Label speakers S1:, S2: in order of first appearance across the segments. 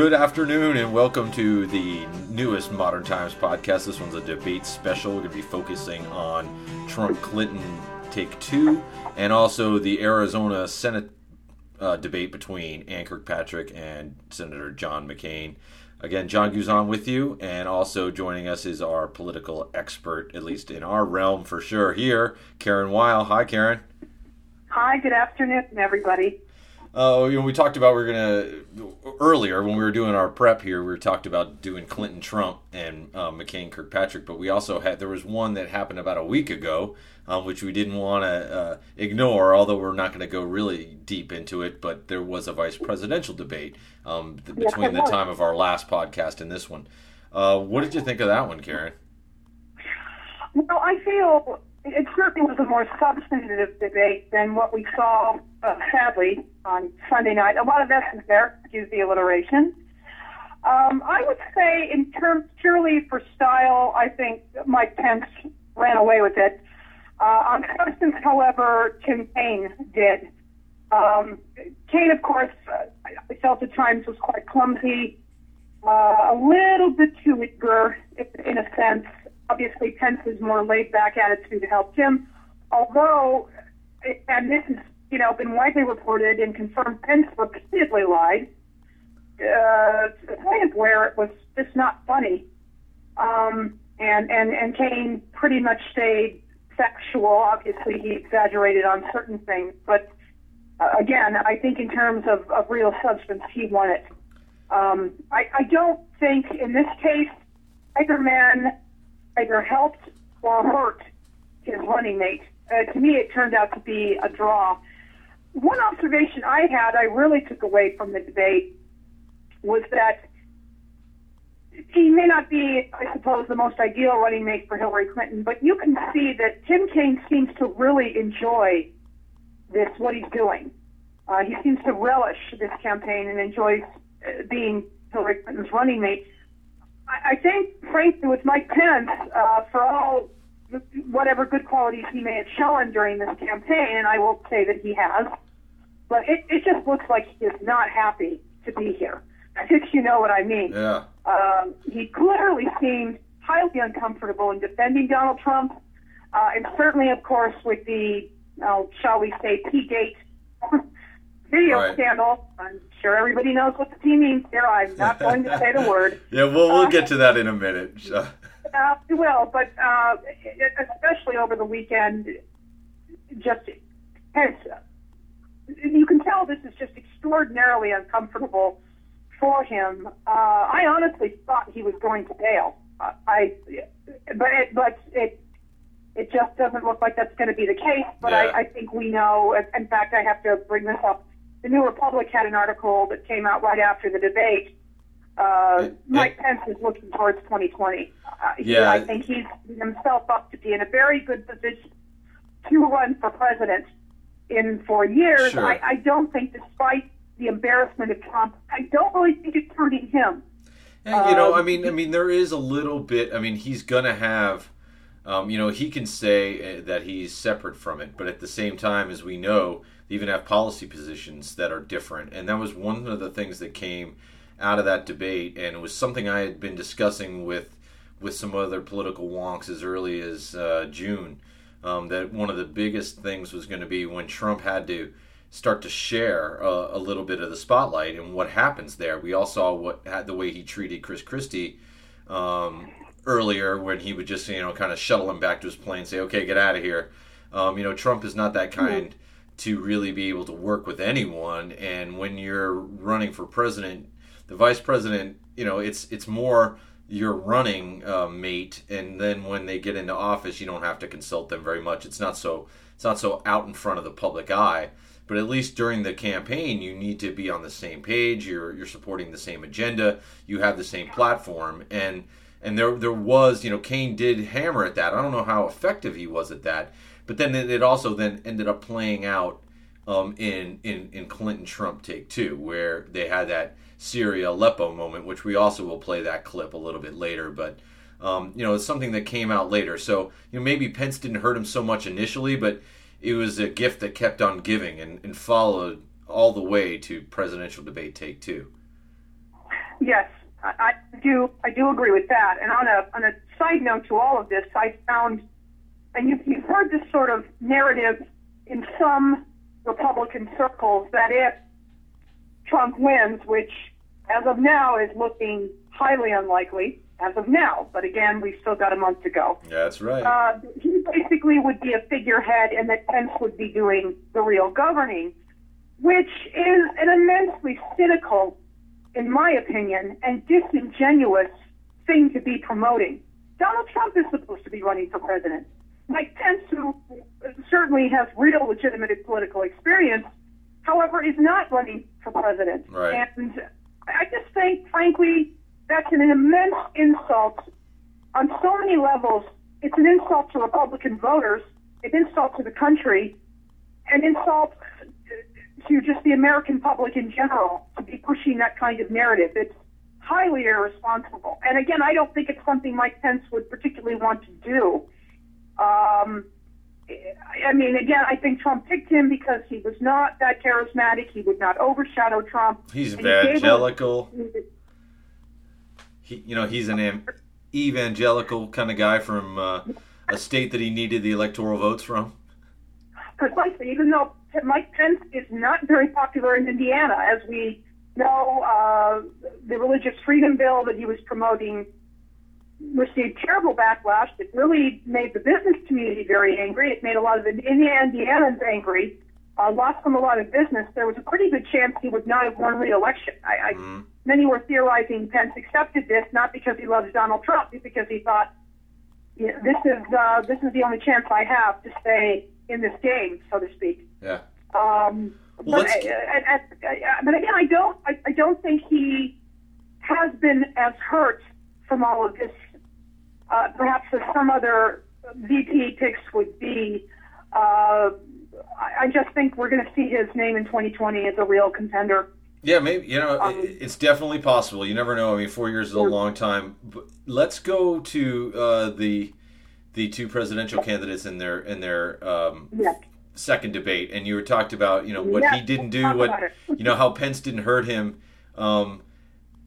S1: Good afternoon and welcome to the newest Modern Times podcast. This one's a debate special. We're going to be focusing on Trump Clinton take two and also the Arizona Senate uh, debate between Ann Kirkpatrick and Senator John McCain. Again, John Guzan with you, and also joining us is our political expert, at least in our realm for sure, here, Karen Weil. Hi, Karen.
S2: Hi, good afternoon, everybody.
S1: Uh, you know, we talked about we are gonna earlier when we were doing our prep here. We talked about doing Clinton, Trump, and uh, McCain, Kirkpatrick. But we also had there was one that happened about a week ago, um, which we didn't want to uh, ignore. Although we're not going to go really deep into it, but there was a vice presidential debate um, the, between the time of our last podcast and this one. Uh, what did you think of that one, Karen?
S2: Well, I feel it certainly was a more substantive debate than what we saw, uh, sadly, on Sunday night. A lot of essence there, excuse the alliteration. Um, I would say, in terms purely for style, I think Mike Pence ran away with it. Uh, on substance, however, Tim Kaine did. Um, Kaine, of course, uh, I felt at times was quite clumsy, uh, a little bit too eager, in a sense obviously Pence's more laid back attitude helped him. Although, and this has you know been widely reported and confirmed, Pence repeatedly lied uh, to the point where it was just not funny. Um, and and and Kaine pretty much stayed factual. Obviously, he exaggerated on certain things, but uh, again, I think in terms of, of real substance, he won it. Um, I, I don't think in this case either man either helped or hurt his running mate. Uh, to me, it turned out to be a draw. One observation I had, I really took away from the debate, was that he may not be, I suppose, the most ideal running mate for Hillary Clinton, but you can see that Tim Kaine seems to really enjoy this, what he's doing. Uh, he seems to relish this campaign and enjoys uh, being Hillary Clinton's running mate. I, think, frankly, with Mike Pence, uh, for all whatever good qualities he may have shown during this campaign, and I will say that he has, but it, it just looks like he is not happy to be here. If you know what I mean.
S1: Yeah.
S2: Um, he clearly seemed highly uncomfortable in defending Donald Trump, uh, and certainly, of course, with the, uh, shall we say, P-gate video right. scandal. I'm sure everybody knows what the P means here. I'm not going to say the word.
S1: Yeah, we'll we'll uh, get to that in a minute.
S2: Uh, we will, but uh, especially over the weekend, just has, you can tell this is just extraordinarily uncomfortable for him. Uh, I honestly thought he was going to bail. Uh, I, but it, but it it just doesn't look like that's going to be the case. But yeah. I, I think we know. In fact, I have to bring this up the New Republic had an article that came out right after the debate. Uh, Mike Pence is looking towards 2020. Uh, yeah, I think he's himself up to be in a very good position to run for president in four years. Sure. I, I don't think, despite the embarrassment of Trump, I don't really think it's hurting him.
S1: And, you know, I um, mean, I mean, there is a little bit. I mean, he's gonna have. Um, you know, he can say uh, that he's separate from it, but at the same time, as we know, they even have policy positions that are different. And that was one of the things that came out of that debate, and it was something I had been discussing with with some other political wonks as early as uh, June. Um, that one of the biggest things was going to be when Trump had to start to share a, a, little bit of the spotlight and what happens there. We all saw what had the way he treated Chris Christie um, earlier when he would just you know kind of shuttle him back to his plane, say, "Okay, get out of here." Um, you know, Trump is not that kind to really be able to work with anyone. And when you're running for president, the vice president, you know, it's it's more your running uh, mate, and then when they get into office, you don't have to consult them very much. It's not so it's not so out in front of the public eye. But at least during the campaign, you need to be on the same page. You're you're supporting the same agenda. You have the same platform, and and there there was you know Kaine did hammer at that. I don't know how effective he was at that, but then it also then ended up playing out um, in in in Clinton Trump take two, where they had that Syria Aleppo moment, which we also will play that clip a little bit later, but. Um, you know, it's something that came out later. So, you know, maybe Pence didn't hurt him so much initially, but it was a gift that kept on giving and, and followed all the way to presidential debate take two.
S2: Yes, I, I do. I do agree with that. And on a on a side note to all of this, I found, and you've, you've heard this sort of narrative in some Republican circles that if Trump wins, which as of now is looking highly unlikely, as of now, but again, we've still got a month to go.
S1: That's right.
S2: Uh, he basically would be a figurehead, and that Pence would be doing the real governing, which is an immensely cynical, in my opinion, and disingenuous thing to be promoting. Donald Trump is supposed to be running for president. Mike Pence, who certainly has real legitimate political experience, however, is not running for president.
S1: Right.
S2: And I just think, frankly, that's an immense insult on so many levels. It's an insult to Republican voters, an insult to the country, an insult to just the American public in general to be pushing that kind of narrative. It's highly irresponsible. And again, I don't think it's something Mike Pence would particularly want to do. Um, I mean, again, I think Trump picked him because he was not that charismatic. He would not overshadow Trump.
S1: He's
S2: And he
S1: evangelical. He, you know, he's an evangelical kind of guy from uh, a state that he needed the electoral votes from.
S2: Precisely, even though Mike Pence is not very popular in Indiana, as we know, uh, the religious freedom bill that he was promoting received terrible backlash. It really made the business community very angry. It made a lot of the Indianans angry. Uh, lost them a lot of business. There was a pretty good chance he would not have won re-election. I, I, Many were theorizing Pence accepted this not because he loves Donald Trump, but because he thought, this is uh, this is the only chance I have to stay in this game, so to speak.
S1: Yeah.
S2: Um,
S1: Well,
S2: but, uh, uh, uh, but again, I don't I, I don't think he has been as hurt from all of this, uh, perhaps as some other VP picks would be. Uh, I, I just think we're going to see his name in 2020 as a real contender.
S1: Yeah, maybe you know
S2: Um,
S1: it's definitely possible. You never know. I mean, four years is a long time. But let's go to uh, the the two presidential candidates in their in their um,
S2: Yeah.
S1: second debate, and you were talked about you know what
S2: Yeah,
S1: he didn't do, what you know how Pence didn't hurt him, um,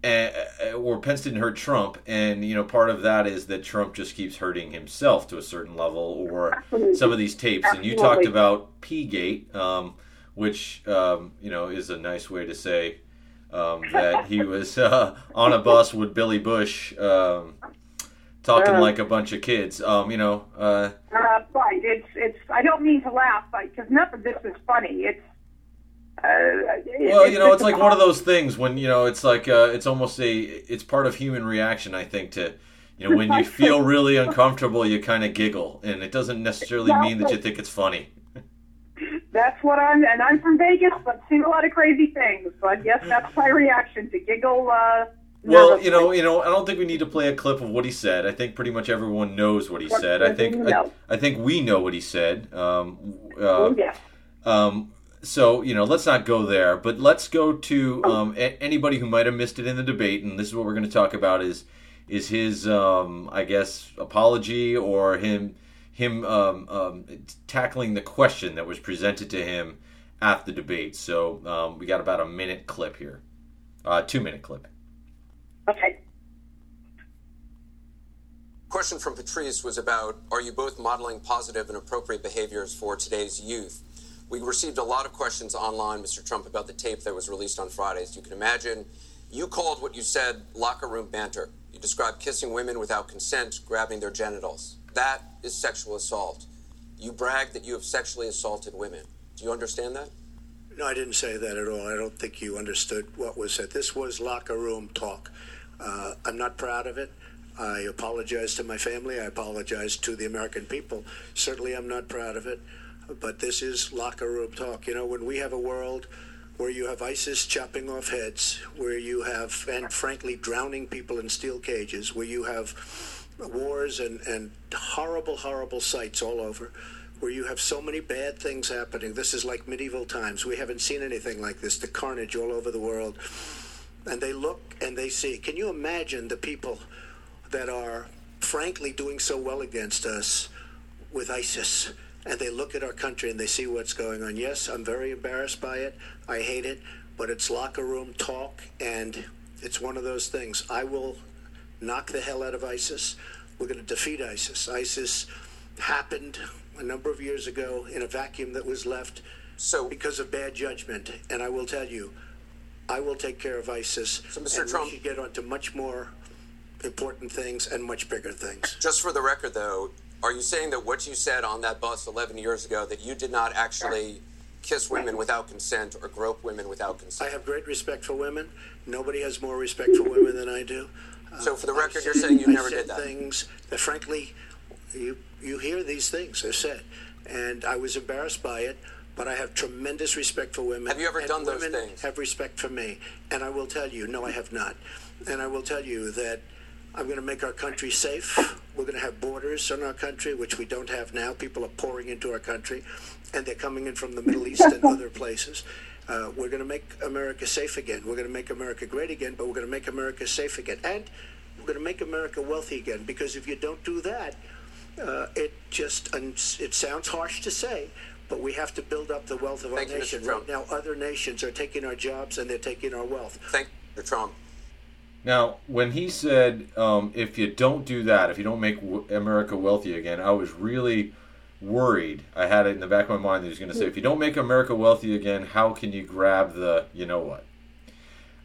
S1: and, or Pence didn't hurt Trump, and you know part of that is that Trump just keeps hurting himself to a certain level, or
S2: Absolutely.
S1: some of these tapes, and you talked about P-gate, um, which um, you know is a nice way to say um, that he was uh, on a bus with Billy Bush. Um, Talking
S2: Uh.
S1: like a bunch of kids, um, you know. Uh,
S2: Uh, right. It's it's. I don't mean to laugh, because none of this is funny. It's. Uh,
S1: Well, you know, it's like one of those things when you know it's like uh, it's almost a it's part of human reaction. I think to you know when you feel really uncomfortable, you kind of giggle, and it doesn't necessarily mean that you think it's funny.
S2: That's what I'm, and I'm from Vegas. I've seen a lot of crazy things, but yes, that's my reaction to giggle. Uh,
S1: Well, you know, you know, I don't think we need to play a clip of what he said. I think pretty much everyone knows what he said. I think I. I think we know what he said. Um, uh,
S2: Oh, yes.
S1: Um, so you know, let's not go there, but let's go to um, a- anybody who might have missed it in the debate, and this is what we're going to talk about is is his um, I guess apology or him him um, um, tackling the question that was presented to him at the debate. So um, we got about a minute clip here, uh, two minute clip.
S2: Okay.
S3: question from Patrice was about Are you both modeling positive and appropriate behaviors for today's youth? We received a lot of questions online, Mr. Trump, about the tape that was released on Friday. As you can imagine, you called what you said locker room banter. You described kissing women without consent, grabbing their genitals. That is sexual assault. You bragged that you have sexually assaulted women. Do you understand that?
S4: No, I didn't say that at all. I don't think you understood what was said. This was locker room talk. Uh, I'm not proud of it. I apologize to my family. I apologize to the American people. Certainly, I'm not proud of it. But this is locker room talk. You know, when we have a world where you have ISIS chopping off heads, where you have, and frankly, drowning people in steel cages, where you have wars and, and horrible, horrible sights all over, where you have so many bad things happening. This is like medieval times. We haven't seen anything like this, the carnage all over the world. And they look and they see. Can you imagine the people that are frankly doing so well against us with ISIS and they look at our country and they see what's going on. Yes, I'm very embarrassed by it. I hate it, but it's locker room talk, and it's one of those things. I will knock the hell out of ISIS. We're going to defeat ISIS. ISIS happened a number of years ago in a vacuum that was left
S3: So-
S4: because of bad judgment. And I will tell you, I will take care of ISIS.
S3: So, Mr.
S4: and
S3: Trump-
S4: we should get on to much more important things and much bigger things.
S3: Just for the record, though, are you saying that what you said on that bus 11 years ago, that you did not actually kiss women without consent or grope women without consent?
S4: I have great respect for women. Nobody has more respect for women than I do.
S3: So for the uh,
S4: I've
S3: record, you're saying you never
S4: said
S3: did that?
S4: Things that, frankly, you you hear these things they're said, and I was embarrassed by it. But I have tremendous respect for women.
S3: Have you ever done those
S4: women
S3: things?
S4: Have respect for me, and I will tell you, no, I have not. And I will tell you that I'm going to make our country safe. We're going to have borders in our country, which we don't have now. People are pouring into our country, and they're coming in from the Middle East and other places. Uh, we're going to make America safe again. We're going to make America great again, but we're going to make America safe again. And we're going to make America wealthy again, because if you don't do that, uh, it just, and it sounds harsh to say, but we have to build up the wealth of
S3: Thank
S4: our
S3: you,
S4: nation. Right now, other nations are taking our jobs and they're taking our wealth.
S3: Thank you, Mr. Trump.
S1: Now, when he said, um, if you don't do that, if you don't make w- America wealthy again, I was really worried. I had it in the back of my mind that he was going to say, if you don't make America wealthy again, how can you grab the, you know what?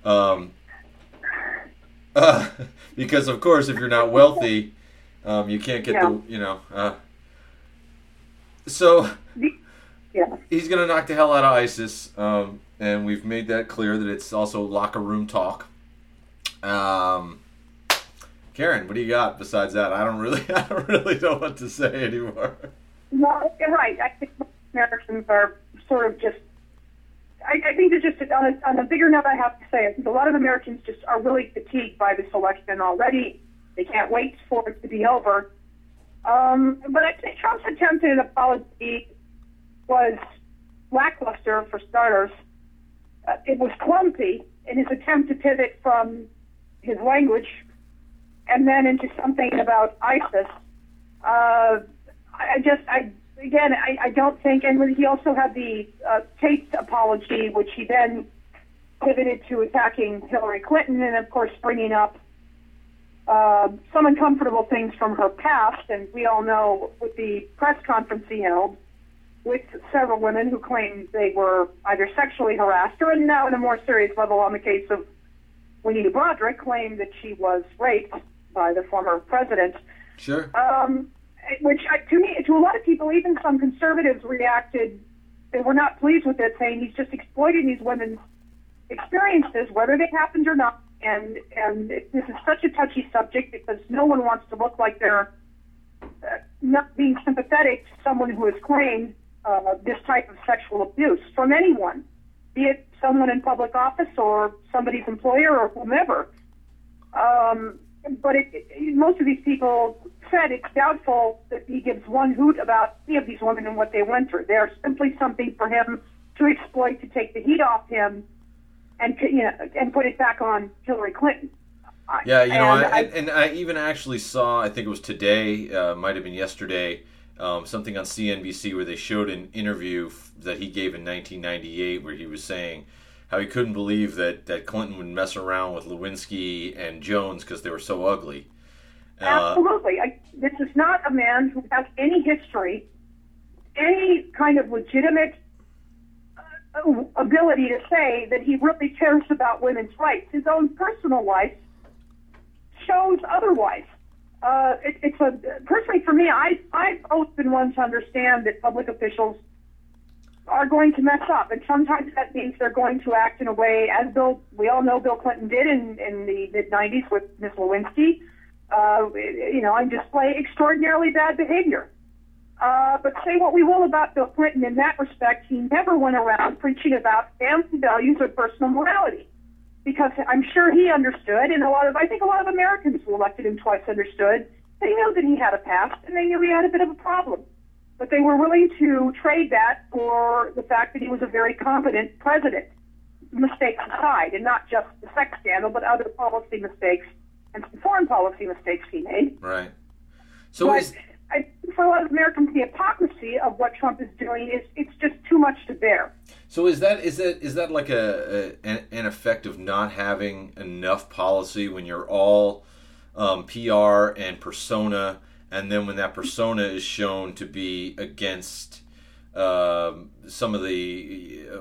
S1: Um, uh, because, of course, if you're not wealthy, um, you can't get
S2: Yeah.
S1: the, you know. Uh, so
S2: Yeah.
S1: he's going to knock the hell out of ISIS, um, and we've made that clear that it's also locker room talk. Um, Karen, what do you got besides that? I don't really, I don't really know what to say anymore.
S2: No, you're right. I think Americans are sort of just. I, I think they're just on a, on a bigger note. I have to say, I think a lot of Americans just are really fatigued by this election already. They can't wait for it to be over. Um, but I think Trump's attempt at an apology was lackluster for starters. Uh, it was clumsy in his attempt to pivot from his language and then into something about ISIS. Uh, I just, I again, I, I don't think, and he also had the uh, taped apology, which he then pivoted to attacking Hillary Clinton, and of course bringing up uh, some uncomfortable things from her past. And we all know with the press conference he held with several women who claimed they were either sexually harassed or now in a more serious level on the case of Juanita Broaddrick claimed that she was raped by the former president
S1: Sure.
S2: um, which I, to me, to a lot of people, even some conservatives reacted. They were not pleased with it, saying he's just exploiting these women's experiences, whether they happened or not. And and it, this is such a touchy subject because no one wants to look like they're uh, not being sympathetic to someone who has claimed uh, this type of sexual abuse from anyone, be it someone in public office or somebody's employer or whomever. Um, but it, it, most of these people said it's doubtful that he gives one hoot about any of these women and what they went through. They're simply something for him to exploit to take the heat off him and to, you know and put it back on Hillary Clinton.
S1: Yeah, you know,
S2: and
S1: I, and, and I even actually saw, I think it was today, uh, might have been yesterday, um, something on CNBC where they showed an interview that he gave in 1998 where he was saying how he couldn't believe that, that Clinton would mess around with Lewinsky and Jones because they were so ugly. Uh,
S2: Absolutely. I, this is not a man who has any history, any kind of legitimate uh, ability to say that he really cares about women's rights. His own personal life shows otherwise. Uh, it, it's a personally for me. I I've always been one to understand that public officials are going to mess up, and sometimes that means they're going to act in a way as Bill. We all know Bill Clinton did in in the mid '90s with Ms. Lewinsky. Uh, you know, and display extraordinarily bad behavior. Uh, but say what we will about Bill Clinton in that respect, he never went around preaching about family values or personal morality. Because I'm sure he understood, and a lot of, I think a lot of Americans who elected him twice understood, they knew that he had a past, and they knew he had a bit of a problem. But they were willing to trade that for the fact that he was a very competent president, mistakes aside, and not just the sex scandal, but other policy mistakes and some foreign policy mistakes he made.
S1: right. So
S2: But
S1: is,
S2: I for a lot of Americans, the hypocrisy of what Trump is doing is it's just too much to bear.
S1: So is that is that is that like a, a an effect of not having enough policy when you're all um, PR and persona, and then when that persona is shown to be against um, some of the uh,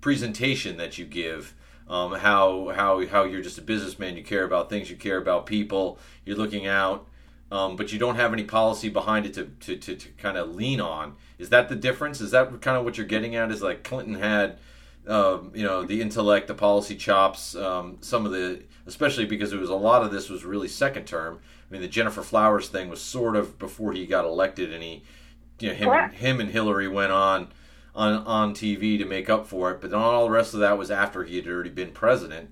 S1: presentation that you give. Um, how how how you're just a businessman. You care about things. You care about people. You're looking out, um, but you don't have any policy behind it to to, to, to kind of lean on. Is that the difference? Is that kind of what you're getting at? Is like Clinton had, um, you know, the intellect, the policy chops, um, some of the, especially because it was a lot of this was really second term. I mean, the Gennifer Flowers thing was sort of before he got elected, and he, you know, him and, him and Hillary went on on on TV to make up for it. But then all the rest of that was after he had already been president.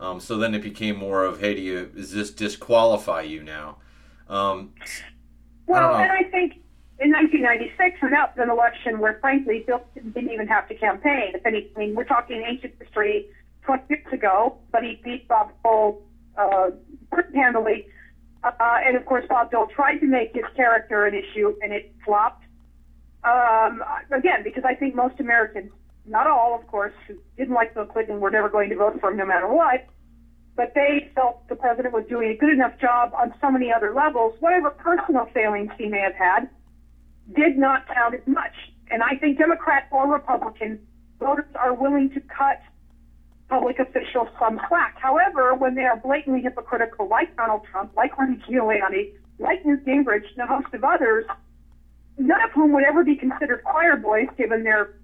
S1: Um, so then it became more of, hey, do you is this disqualify you now? Um,
S2: well, I and I think in 1996, and that was an election where, frankly, Bill didn't even have to campaign. If anything, I mean, we're talking ancient history 20 years ago, but he beat Bob Dole uh, handily. Uh, and of course, Bob Dole tried to make his character an issue, and it flopped. Um, again, because I think most Americans, not all, of course, who didn't like Bill Clinton were never going to vote for him no matter what, but they felt the president was doing a good enough job on so many other levels, whatever personal failings he may have had, did not count as much. And I think Democrat or Republican voters are willing to cut public officials some slack. However, when they are blatantly hypocritical, like Donald Trump, like Rudy Giuliani, like Newt Gingrich, and a host of others, none of whom would ever be considered choir boys given their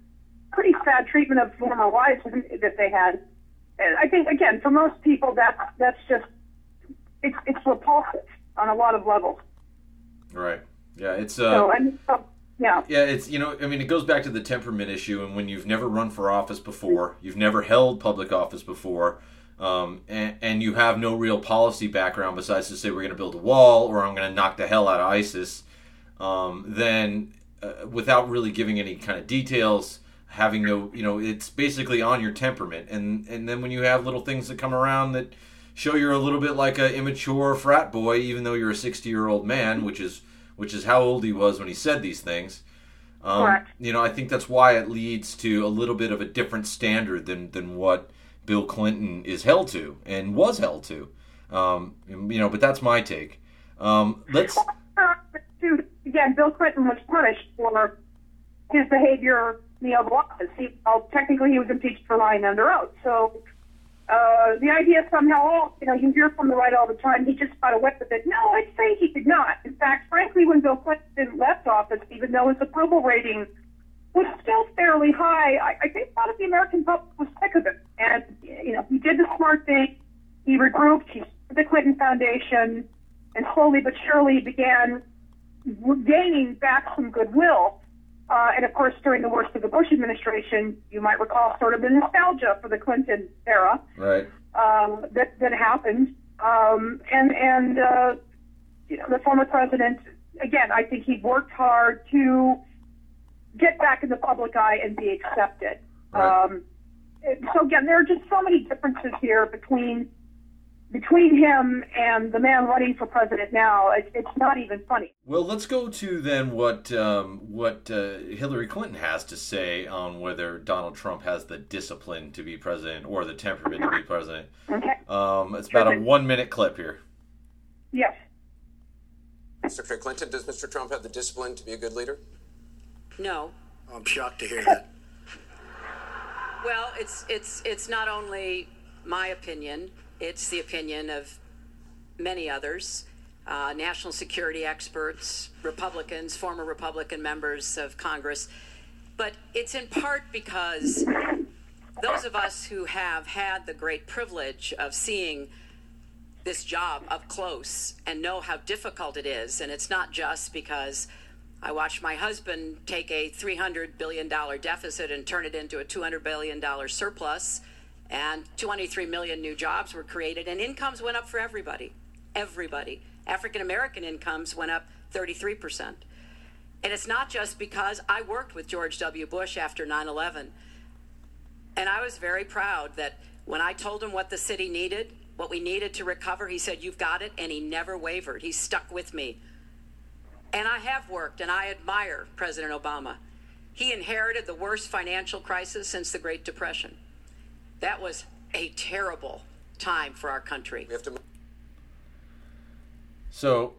S2: pretty sad treatment of former wives that they had. And I think again, for most people, that that's just it's it's repulsive on a lot of levels.
S1: Right. Yeah. It's uh.
S2: So, and, uh yeah.
S1: Yeah, it's you know, I mean, it goes back to the temperament issue, and when you've never run for office before, you've never held public office before, um, and, and you have no real policy background besides to say we're going to build a wall or I'm going to knock the hell out of ISIS um, then uh, without really giving any kind of details, having no, you know, it's basically on your temperament. And and then when you have little things that come around that show you're a little bit like an immature frat boy, even though you're a 60 year old man, which is which is how old he was when he said these things. Um, you know, I think that's why it leads to a little bit of a different standard than than what Bill Clinton is held to and was held to. Um, you know, but that's my take. Um, let's
S2: again, Bill Clinton was punished for his behavior the Oval Office. He, well, technically, he was impeached for lying under oath. So uh, the idea somehow, oh, you know, you hear from the right all the time, he just got away with it. No, I'd say he did not. In fact, frankly, when Bill Clinton left office, even though his approval rating was still fairly high, I, I think a lot of the American public was sick of it. And, you know, he did the smart thing. He regrouped. He the Clinton Foundation and slowly but surely began gaining back some goodwill. Uh, and of course, during the worst of the Bush administration, you might recall sort of the nostalgia for the Clinton era
S1: right.
S2: um, that that happened. Um, and and uh, you know, the former president, again, I think he worked hard to get back in the public eye and be accepted. Right. Um, so again, there are just so many differences here between between him and the man running for president now, it, it's not even funny.
S1: Well, let's go to then what um, what uh, Hillary Clinton has to say on whether Donald Trump has the discipline to be president or the temperament to be president.
S2: Okay.
S1: Um, it's about a one minute clip here.
S2: Yes.
S3: Secretary Clinton, does Mr. Trump have the discipline to be a good leader?
S5: No.
S4: I'm shocked to hear that.
S5: Well, it's it's it's not only my opinion. It's the opinion of many others, uh, national security experts, Republicans, former Republican members of Congress. But it's in part because those of us who have had the great privilege of seeing this job up close and know how difficult it is, and it's not just because I watched my husband take a $300 billion deficit and turn it into a $200 billion surplus and 23 million new jobs were created, and incomes went up for everybody. Everybody. African American incomes went up 33%. And it's not just because I worked with George W. Bush after 9 11. And I was very proud that when I told him what the city needed, what we needed to recover, he said, You've got it. And he never wavered. He stuck with me. And I have worked, and I admire President Obama. He inherited the worst financial crisis since the Great Depression. That was a terrible time for our country.
S3: We have to.
S1: So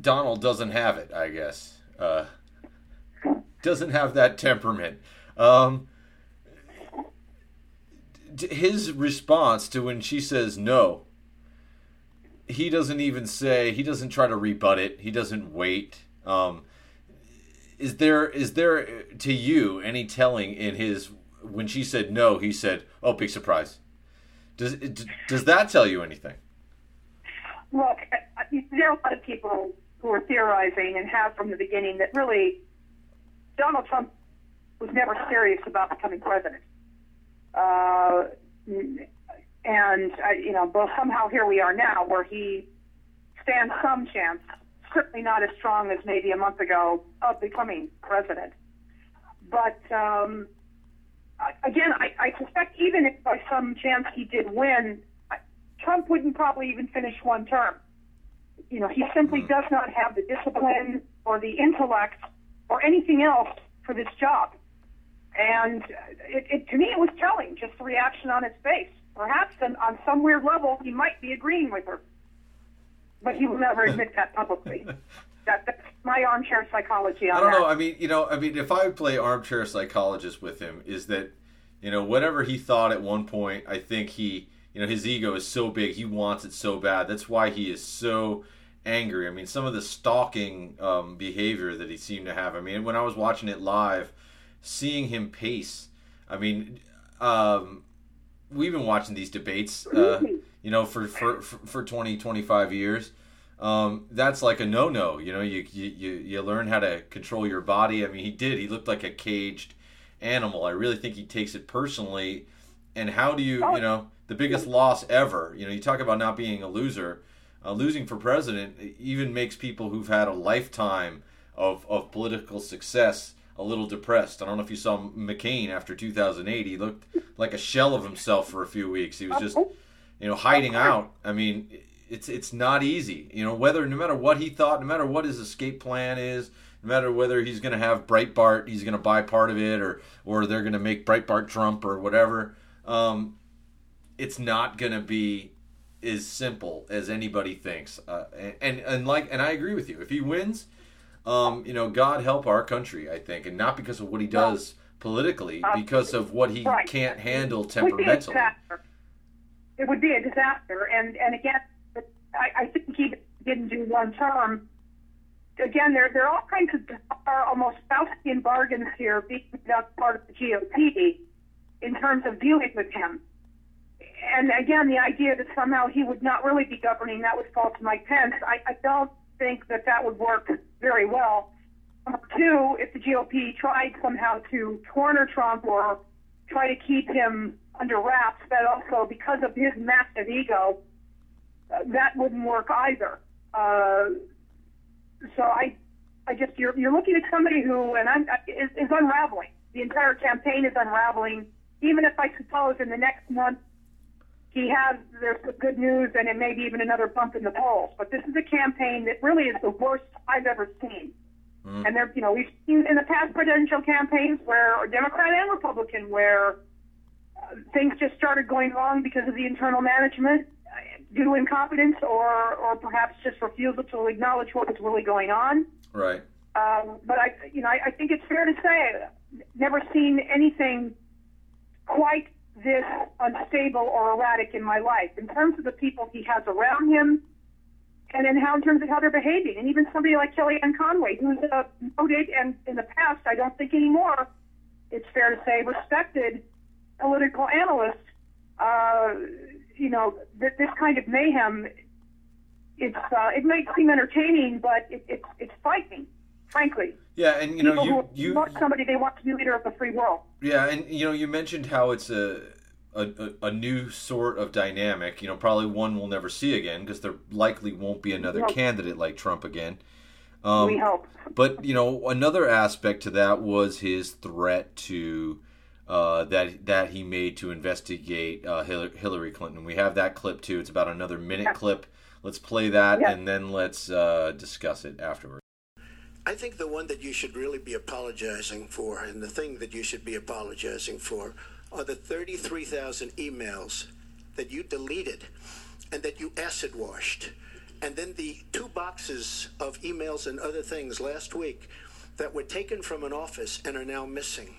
S1: Donald doesn't have it, I guess. Uh, doesn't have that temperament. Um, his response to when she says no, he doesn't even say. He doesn't try to rebut it. He doesn't wait. Um, is there is there to you any telling in his when she said no? He said, "Oh, big surprise." Does does that tell you anything?
S2: Look, there are a lot of people who are theorizing and have from the beginning that really Donald Trump was never serious about becoming president. Uh, and, uh, you know, but somehow here we are now where he stands some chance, certainly not as strong as maybe a month ago, of becoming president. But um, again, I, I suspect even if by some chance he did win, Trump wouldn't probably even finish one term. You know, he simply mm. does not have the discipline or the intellect or anything else for this job. And it, it, to me, it was telling, just the reaction on his face. Perhaps on, on some weird level, he might be agreeing with her. But he will never admit that publicly. That, that's my armchair psychology on
S1: I don't
S2: that.
S1: know. I mean, you know, I mean, if I play armchair psychologist with him, is that, you know, whatever he thought at one point, I think he, you know, his ego is so big, he wants it so bad. That's why he is so angry. I mean, some of the stalking um, behavior that he seemed to have. I mean, when I was watching it live, seeing him pace. I mean, um, we've been watching these debates, uh, you know, for, for, for 20, 25 years. Um, that's like a no-no. You know, you, you, you learn how to control your body. I mean, he did. He looked like a caged animal. I really think he takes it personally. And how do you, you know, the biggest loss ever, you know, you talk about not being a loser uh, losing for president even makes people who've had a lifetime of, of political success a little depressed. I don't know if you saw McCain after 2008. He looked like a shell of himself for a few weeks. He was just, you know, hiding out. I mean, it's it's not easy. You know, whether no matter what he thought, no matter what his escape plan is, no matter whether he's going to have Breitbart, he's going to buy part of it, or or they're going to make Breitbart Trump or whatever. Um, it's not going to be as simple as anybody thinks. Uh, and, and, and like and I agree with you. If he wins, um, you know, God help our country. I think, and not because of what he does politically, because of what he can't handle temperamentally.
S2: It would be a disaster. And and again, I, I think he didn't do one term. Again, there there are all kinds of are almost Faustian bargains here being done part of the GOP in terms of dealing with him and again, the idea that somehow he would not really be governing, that would fall to Mike Pence. I, I don't think that that would work very well. Number two, if the GOP tried somehow to corner Trump or try to keep him under wraps, that also, because of his massive ego, that wouldn't work either. Uh, so I, I just you're you're looking at somebody who and I'm is, is unraveling. The entire campaign is unraveling. Even if I suppose in the next month he has there's some good news and it may be even another bump in the polls. But this is a campaign that really is the worst I've ever seen. Mm. And there, you know, we've seen in the past presidential campaigns where Democrat and Republican where uh, things just started going wrong because of the internal management due to incompetence or or perhaps just refusal to acknowledge what was really going on.
S1: Right.
S2: Um, but I, you know, I, I think it's fair to say, never seen anything quite this unstable or erratic in my life in terms of the people he has around him and in how in terms of how they're behaving. And even somebody like Kellyanne Conway, who's a noted and in the past, I don't think anymore, it's fair to say, respected political analyst, uh, you know, th- this kind of mayhem, it's uh, it might seem entertaining, but it, it, it's frightening, frankly.
S1: Yeah, and you know, you you
S2: want somebody they want to be leader of the free world.
S1: Yeah, and you know, you mentioned how it's a a, a, new sort of dynamic. You know, probably one we'll never see again because there likely won't be another candidate like Trump again.
S2: Um, we hope.
S1: But you know, another aspect to that was his threat to uh, that that he made to investigate uh, Hillary Clinton. We have that clip too. It's about another minute clip. let's play that
S2: Yeah.
S1: and then let's uh, discuss it afterwards.
S4: I think the one that you should really be apologizing for, and the thing that you should be apologizing for, are the 33,000 emails that you deleted and that you acid washed. And then the two boxes of emails and other things last week that were taken from an office and are now missing.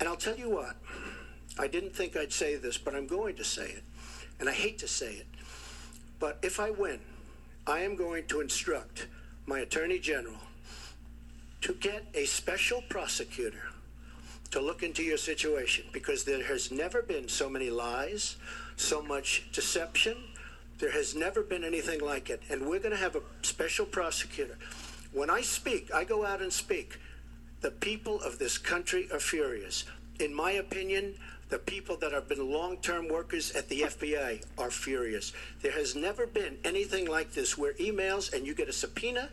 S4: And I'll tell you what, I didn't think I'd say this, but I'm going to say it. And I hate to say it. But if I win, I am going to instruct my Attorney General to get a special prosecutor to look into your situation because there has never been so many lies, so much deception. There has never been anything like it. And we're going to have a special prosecutor. When I speak, I go out and speak. The people of this country are furious. In my opinion, the people that have been long term workers at the FBI are furious. There has never been anything like this where emails and you get a subpoena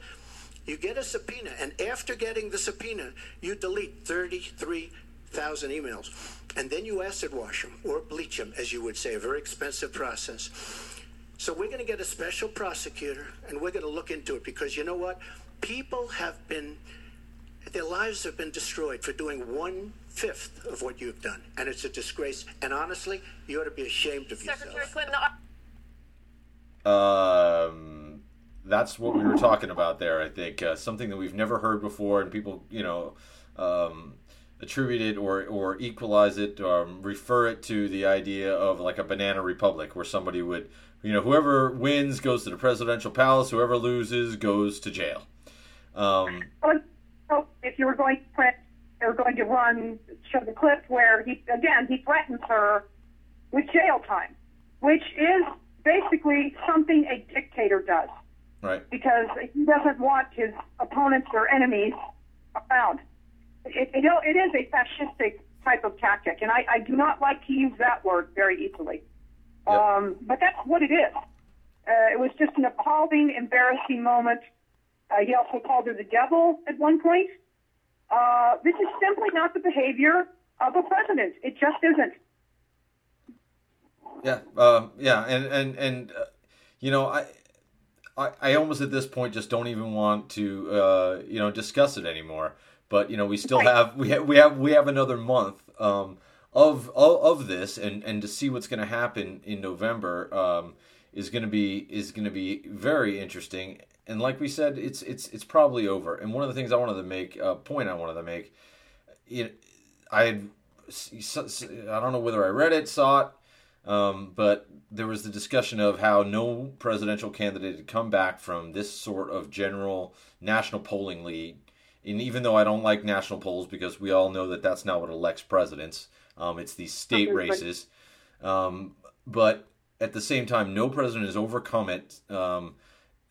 S4: you get a subpoena, and after getting the subpoena, you delete 33,000 emails. And then you acid wash them or bleach them, as you would say, a very expensive process. So we're going to get a special prosecutor, and we're going to look into it because you know what? People have been, their lives have been destroyed for doing one fifth of what you've done. And it's a disgrace. And honestly, you ought to be ashamed of
S6: Secretary
S4: yourself.
S6: Clinton,
S1: Um, that's what we were talking about there. I think uh, something that we've never heard before, and people, you know, um, attribute it or or equalize it or refer it to the idea of like a banana republic, where somebody would, you know, whoever wins goes to the presidential palace, whoever loses goes to jail. Um,
S2: Well, so if you were going to print, they were going to run, show the clip where he, again, he threatens her with jail time, which is basically something a dictator does
S1: right.
S2: because he doesn't want his opponents or enemies around. It, it, it is a fascistic type of tactic, and I, I do not like to use that word very easily.
S1: Yep.
S2: Um, but that's what it is. Uh, it was just an appalling, embarrassing moment. Uh, he also called her the devil at one point. Uh, this is simply not the behavior of a president. It just isn't.
S1: Yeah, uh, yeah, and and and uh, you know, I, I, I almost at this point just don't even want to, uh, you know, discuss it anymore. But you know, we still have we have we have we have another month um, of, of of this, and and to see what's going to happen in November um, is going to be is going to be very interesting. And like we said, it's it's it's probably over. And one of the things I wanted to make a point I wanted to make, you I had, I don't know whether I read it, saw it, um, but there was the discussion of how no presidential candidate had come back from this sort of general national polling lead. And even though I don't like national polls because we all know that that's not what elects presidents, um, it's these state races. Um, but at the same time, no president has overcome it. Um,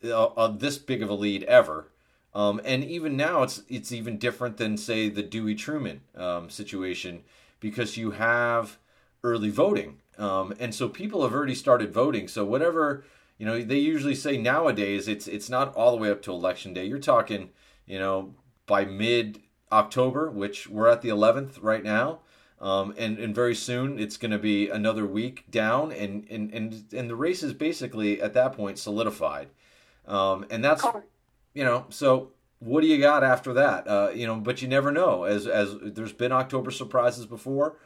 S1: uh, uh, this big of a lead ever. Um, and even now, it's it's even different than say the Dewey Truman um, situation because you have early voting, um, and so people have already started voting. So whatever you know, they usually say nowadays it's it's not all the way up to election day. You're talking, you know, by mid October, which we're at the 11th right now. Um, and, and very soon it's going to be another week down, and, and, and, and the race is basically at that point solidified. Um, and that's you know so what do you got after that? Uh, you know but you never know. As as there's been october surprises before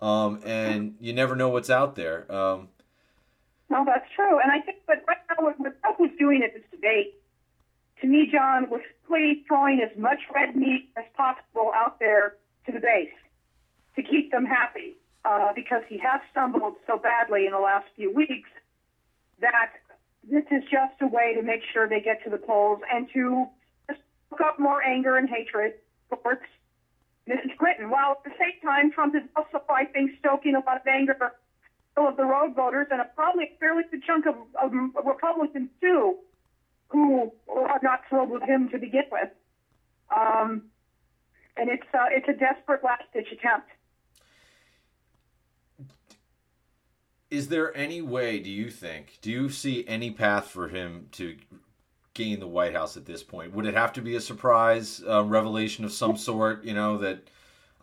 S1: um, and you never know what's out there. Um,
S2: No, that's true. And I think that right now, what, what Trump was doing at this debate, to me, John, was really throwing as much red meat as possible out there to the base to keep them happy uh, because he has stumbled so badly in the last few weeks that this is just a way to make sure they get to the polls and to just stoke up more anger and hatred towards Mrs. Clinton. While at the same time, Trump is also, I think, stoking a lot of anger of the road voters and a probably fairly good chunk of, of Republicans too, who are not thrilled with him to begin with. Um, and it's uh, it's a desperate last ditch attempt.
S1: Is there any way do you think do you see any path for him to gain the white house at this point would it have to be a surprise uh, revelation of some sort you know that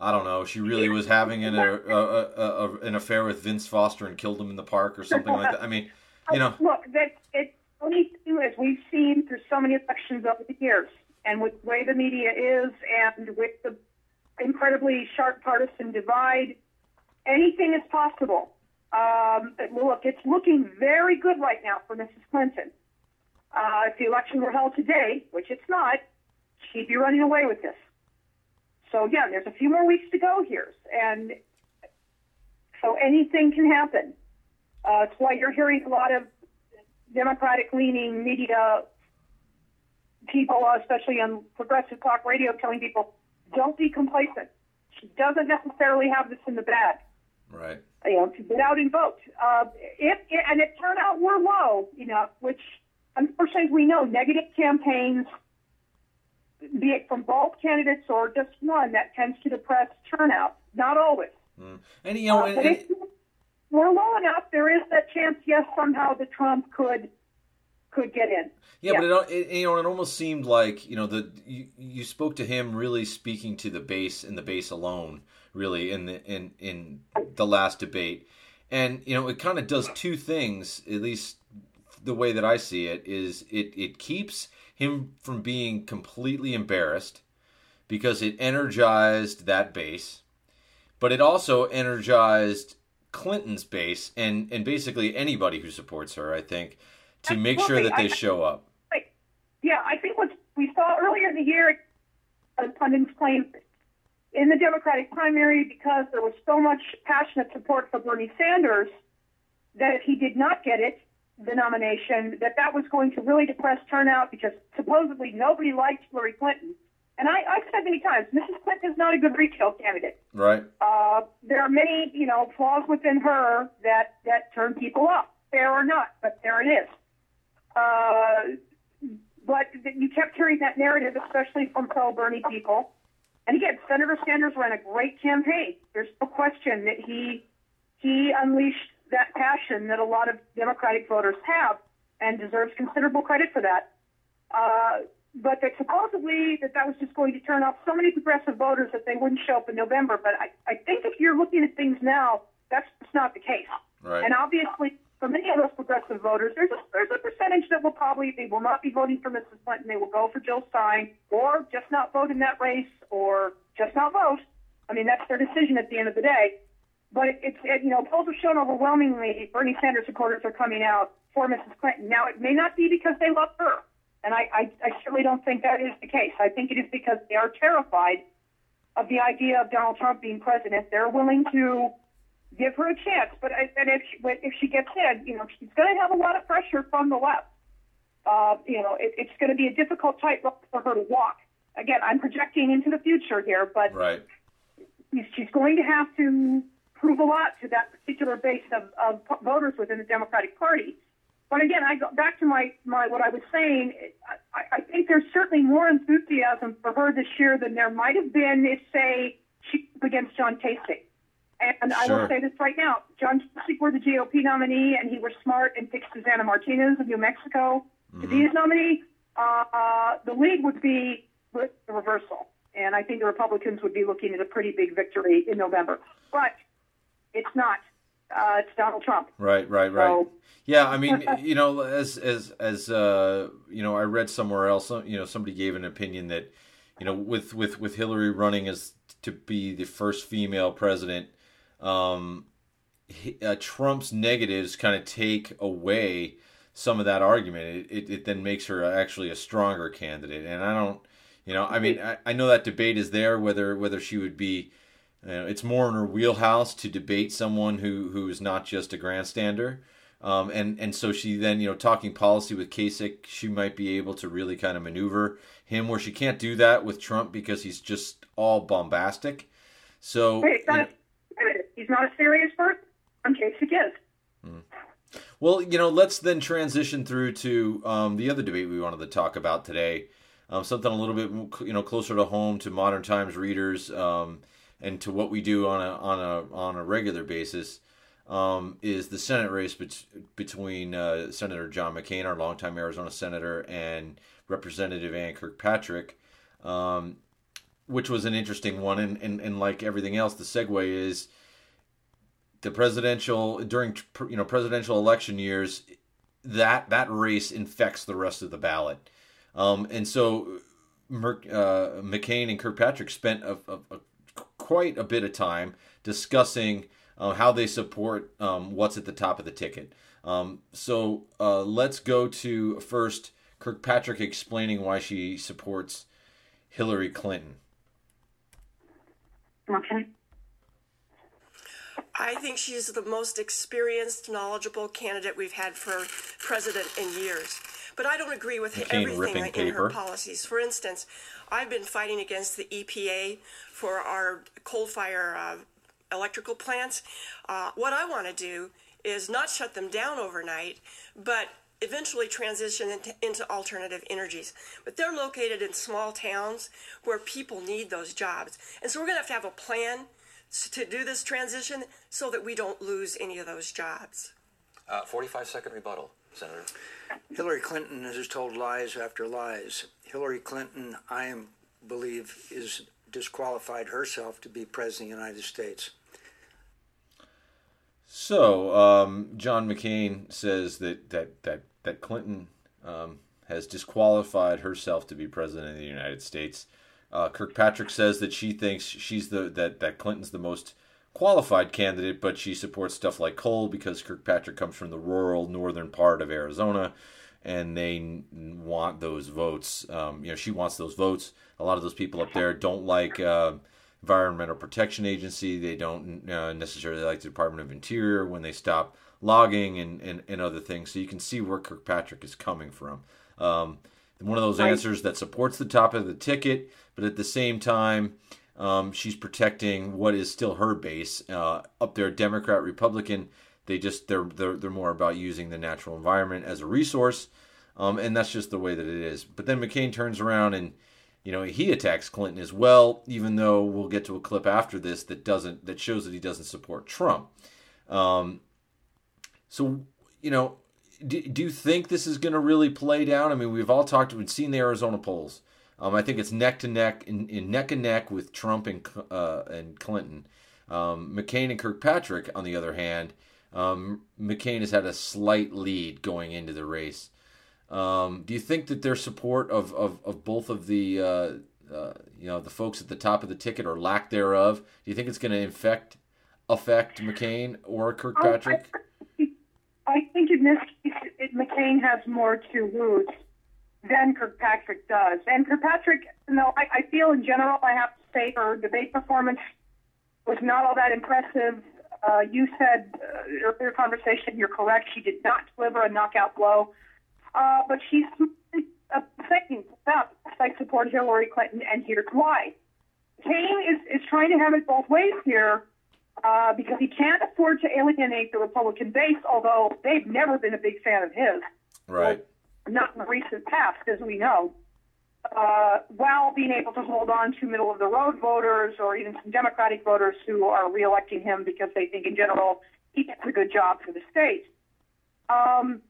S1: I don't know. She really was having an, a, a, a, an affair with Vince Foster and killed him in the park or something like that. I mean, you know,
S2: Look, that it only thing, as we've seen through so many elections over the years, and with the way the media is, and with the incredibly sharp partisan divide, anything is possible. Um, look, it's looking very good right now for Mrs. Clinton. Uh, if the election were held today, which it's not, she'd be running away with this. So again, there's a few more weeks to go here, and so anything can happen. Uh, it's why you're hearing a lot of Democratic-leaning media people, especially on progressive talk radio, telling people, "Don't be complacent." She doesn't necessarily have this in the bag.
S1: Right.
S2: You know, to get out and vote. Uh, if and it turned out we're low, you know, which unfortunately we know negative campaigns, be it from both candidates or just one, that tends to depress turnout. Not always.
S1: Mm. And you know,
S2: uh,
S1: and, and,
S2: we're low enough. There is that chance, yes, somehow the Trump could could get in.
S1: Yeah, yeah. but it, it, you know it almost seemed like you know the you, you spoke to him really speaking to the base and the base alone, really in the in in the last debate, and you know it kind of does two things at least the way that I see it is it it keeps him from being completely embarrassed because it energized that base, but it also energized Clinton's base and and basically anybody who supports her. I think to make sure that they I, show up.
S2: Yeah, I think what we saw earlier in the year, pundits claimed in the Democratic primary because there was so much passionate support for Bernie Sanders that if he did not get it, the nomination, that that was going to really depress turnout because supposedly nobody liked Hillary Clinton. And I, I've said many times, Mrs. Clinton is not a good retail candidate.
S1: Right.
S2: Uh, there are many, you know, flaws within her that that turn people off, fair or not, but there it is. Uh, but you kept hearing that narrative, especially from pro Bernie people. And again, Senator Sanders ran a great campaign. There's no question that he he unleashed that passion that a lot of Democratic voters have, and deserves considerable credit for that. Uh, but that supposedly that that was just going to turn off so many progressive voters that they wouldn't show up in November. But I, I think if you're looking at things now, that's not the case.
S1: Right.
S2: And obviously, for many of those progressive voters, there's a, there's a percentage that will probably they will not be voting for Mrs. Clinton. They will go for Jill Stein, or just not vote in that race, or just not vote. I mean, that's their decision at the end of the day. But it's it, you know polls have shown overwhelmingly Bernie Sanders supporters are coming out for Mrs. Clinton. Now it may not be because they love her, and I, I, I certainly don't think that is the case. I think it is because they are terrified of the idea of Donald Trump being president. They're willing to give her a chance. But and if she, if she gets in, you know, she's going to have a lot of pressure from the left. Uh, you know, it, it's going to be a difficult tightrope for her to walk. Again, I'm projecting into the future here, but
S1: right.
S2: she's going to have to prove a lot to that particular base of, of voters within the Democratic Party. But again, I go back to my, my what I was saying. I, I think there's certainly more enthusiasm for her this year than there might have been if, say, she against John Kasich. And I will say this right now: John Kasich were the GOP nominee, and he was smart and picked Susana Martinez of New Mexico mm-hmm. to be his nominee. Uh, uh, the league would be the reversal, and I think the Republicans would be looking at a pretty big victory in November. But it's not. Uh, it's Donald Trump.
S1: Right, right, right. So, yeah, I mean, you know, as as as uh, you know, I read somewhere else, you know, somebody gave an opinion that, you know, with with with Hillary running as to be the first female president um, uh, Trump's negatives kind of take away some of that argument. It, it, it, then makes her actually a stronger candidate. And I don't, you know, I mean, I, I know that debate is there whether whether she would be. You know, it's more in her wheelhouse to debate someone who who is not just a grandstander. Um, and and so she then you know talking policy with Kasich, she might be able to really kind of maneuver him where she can't do that with Trump because he's just all bombastic. So
S2: Wait, Not a serious person. I'm Kasich is.
S1: Hmm. Well, you know, let's then transition through to um, the other debate we wanted to talk about today. Um, something a little bit, you know, closer to home to modern times readers um, and to what we do on a on a on a regular basis. Um, is the Senate race bet- between uh, Senator John McCain, our longtime Arizona senator, and Representative Ann Kirkpatrick, um, which was an interesting one. And, and, and like everything else, the segue is the presidential during you know presidential election years that that race infects the rest of the ballot. Um, and so Mer- uh, McCain and Kirkpatrick spent a, a, a, quite a bit of time discussing uh, how they support um, what's at the top of the ticket. Um, so uh, let's go to first Kirkpatrick explaining why she supports Hillary Clinton.
S2: Okay.
S6: I think she's the most experienced, knowledgeable candidate we've had for president in years. But I don't agree with everything in
S1: paper.
S6: her policies. For instance, I've been fighting against the EPA for our coal fire uh, electrical plants. Uh, what I want to do is not shut them down overnight, but eventually transition into, into, alternative energies. But they're located in small towns where people need those jobs. And so we're going to have to have a plan to do this transition so that we don't lose any of those jobs.
S7: Uh, 45 second rebuttal, Senator.
S8: Hillary Clinton has told lies after lies. Hillary Clinton, I am, believe, is disqualified herself to be president of the United States.
S1: So, um, John McCain says that that that that Clinton um, has disqualified herself to be president of the United States. Uh, Kirkpatrick says that she thinks she's the that that Clinton's the most qualified candidate, but she supports stuff like coal because Kirkpatrick comes from the rural northern part of Arizona, and they want those votes. Um, you know, she wants those votes. A lot of those people up there don't like. Uh, Environmental Protection Agency. They don't uh, necessarily like the Department of Interior when they stop logging and, and, and other things. So you can see where Kirkpatrick is coming from. Um, one of those right. answers that supports the top of the ticket, but at the same time, um, she's protecting what is still her base uh, up there. Democrat, Republican, they just they're they're they're more about using the natural environment as a resource, um, and that's just the way that it is. But then McCain turns around and you know he attacks Clinton as well, even though we'll get to a clip after this that doesn't that shows that he doesn't support Trump. Um, so you know, do, do you think this is going to really play down? I mean, we've all talked, we've seen the Arizona polls. Um, I think it's neck to neck, in, in neck and neck with Trump and uh, and Clinton. Um, McCain and Kirkpatrick, on the other hand, um, McCain has had a slight lead going into the race. Um, do you think that their support of, of, of both of the uh, uh, you know the folks at the top of the ticket or lack thereof? Do you think it's going to affect affect McCain or Kirkpatrick?
S2: I, I think in this McCain has more to lose than Kirkpatrick does. And Kirkpatrick, you know, I, I feel in general, I have to say her debate performance was not all that impressive. Uh, you said uh, earlier conversation, you're correct. She did not deliver a knockout blow. Uh, but she's uh, saying that I support Hillary Clinton, and here's why. Kane is, is trying to have it both ways here uh, because he can't afford to alienate the Republican base, although they've never been a big fan of his.
S1: Right.
S2: Not in the recent past, as we know. Uh, while being able to hold on to middle of the road voters or even some Democratic voters who are reelecting him because they think in general he gets a good job for the state. Um,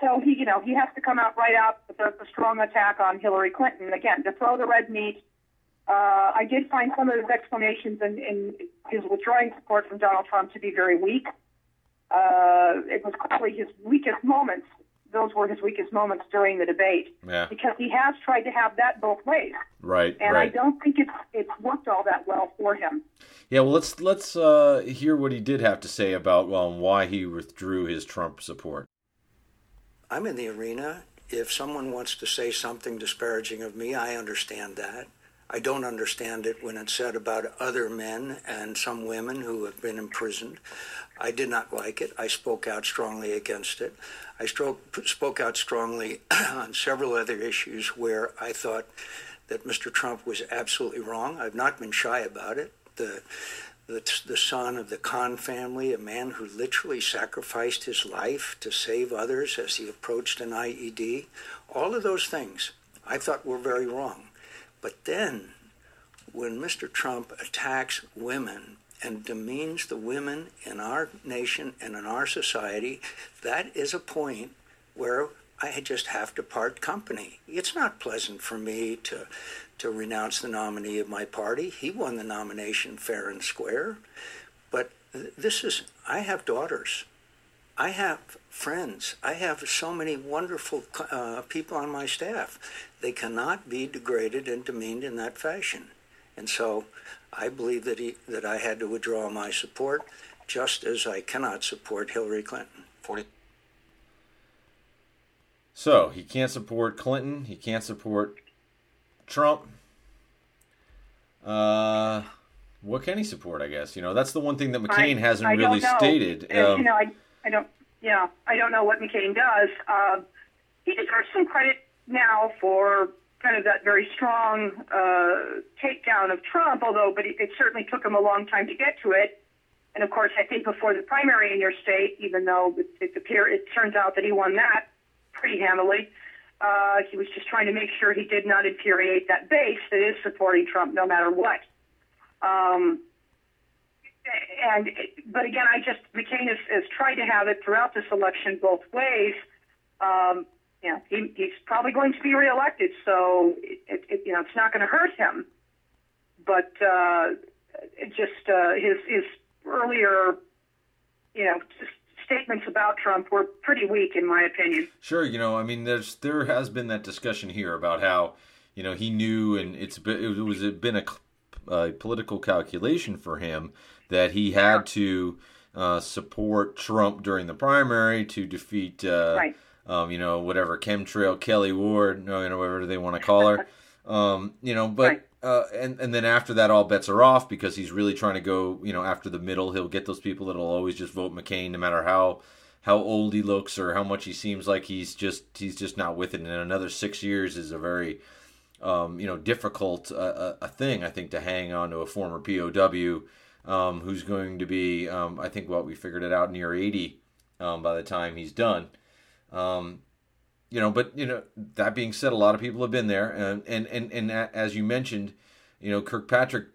S2: so he, you know, he has to come out right out with a, a strong attack on Hillary Clinton again to throw the red meat. Uh, I did find some of his explanations in, in his withdrawing support from Donald Trump to be very weak. Uh, it was probably his weakest moments. Those were his weakest moments during the debate
S1: yeah.
S2: because he has tried to have that both ways.
S1: Right,
S2: and
S1: right.
S2: I don't think it's it's worked all that well for him.
S1: Yeah, well, let's let's uh, hear what he did have to say about um, why he withdrew his Trump support.
S8: I'm in the arena. If someone wants to say something disparaging of me, I understand that. I don't understand it when it's said about other men and some women who have been imprisoned. I did not like it. I spoke out strongly against it. I spoke out strongly on several other issues where I thought that Mr. Trump was absolutely wrong. I've not been shy about it. The the, the son of the Khan family, a man who literally sacrificed his life to save others as he approached an IED. All of those things I thought were very wrong. But then, when Mr. Trump attacks women and demeans the women in our nation and in our society, that is a point where I just have to part company. It's not pleasant for me to to renounce the nominee of my party. He won the nomination fair and square. But this is I have daughters. I have friends. I have so many wonderful uh, people on my staff. They cannot be degraded and demeaned in that fashion. And so I believe that, he, that I had to withdraw my support, just as I cannot support Hillary Clinton. 40.
S1: So he can't support Clinton. He can't support Trump. Uh, what can he support? I guess you know that's the one thing that McCain I, hasn't
S2: I
S1: really stated. Um,
S2: you know, I, I don't. Yeah, I don't know what McCain does. Uh, he deserves some credit now for kind of that very strong uh, takedown of Trump, although, but it, it certainly took him a long time to get to it. And of course, I think before the primary in your state, even though it, it appear it turns out that he won that pretty handily, uh, he was just trying to make sure he did not infuriate that base that is supporting Trump no matter what. Um, and but again, I just McCain has, has tried to have it throughout this election both ways. Um, know, he, he's probably going to be reelected, so it, it, you know it's not going to hurt him. But uh, just uh, his his earlier, you know, statements about Trump were pretty weak, in my opinion.
S1: Sure, you know, I mean, there's there has been that discussion here about how you know he knew, and it's been, it was it been a, a political calculation for him that he had to uh, support Trump during the primary to defeat. Uh,
S2: right
S1: um, you know, whatever chemtrail Kelli Ward, you know, whatever they want to call her, um, you know, but. Right. Uh, and and then after that, all bets are off because he's really trying to go, you know, after the middle. He'll get those people that'll always just vote McCain, no matter how how old he looks or how much he seems like he's just he's just not with it. And another six years is a very um, you know difficult uh, uh a thing I think to hang on to a former POW um, who's going to be um, I think what well, we figured it out near eighty um, by the time he's done. Um, you know, but you know that being said, a lot of people have been there, and and and, and as you mentioned, you know, Kirkpatrick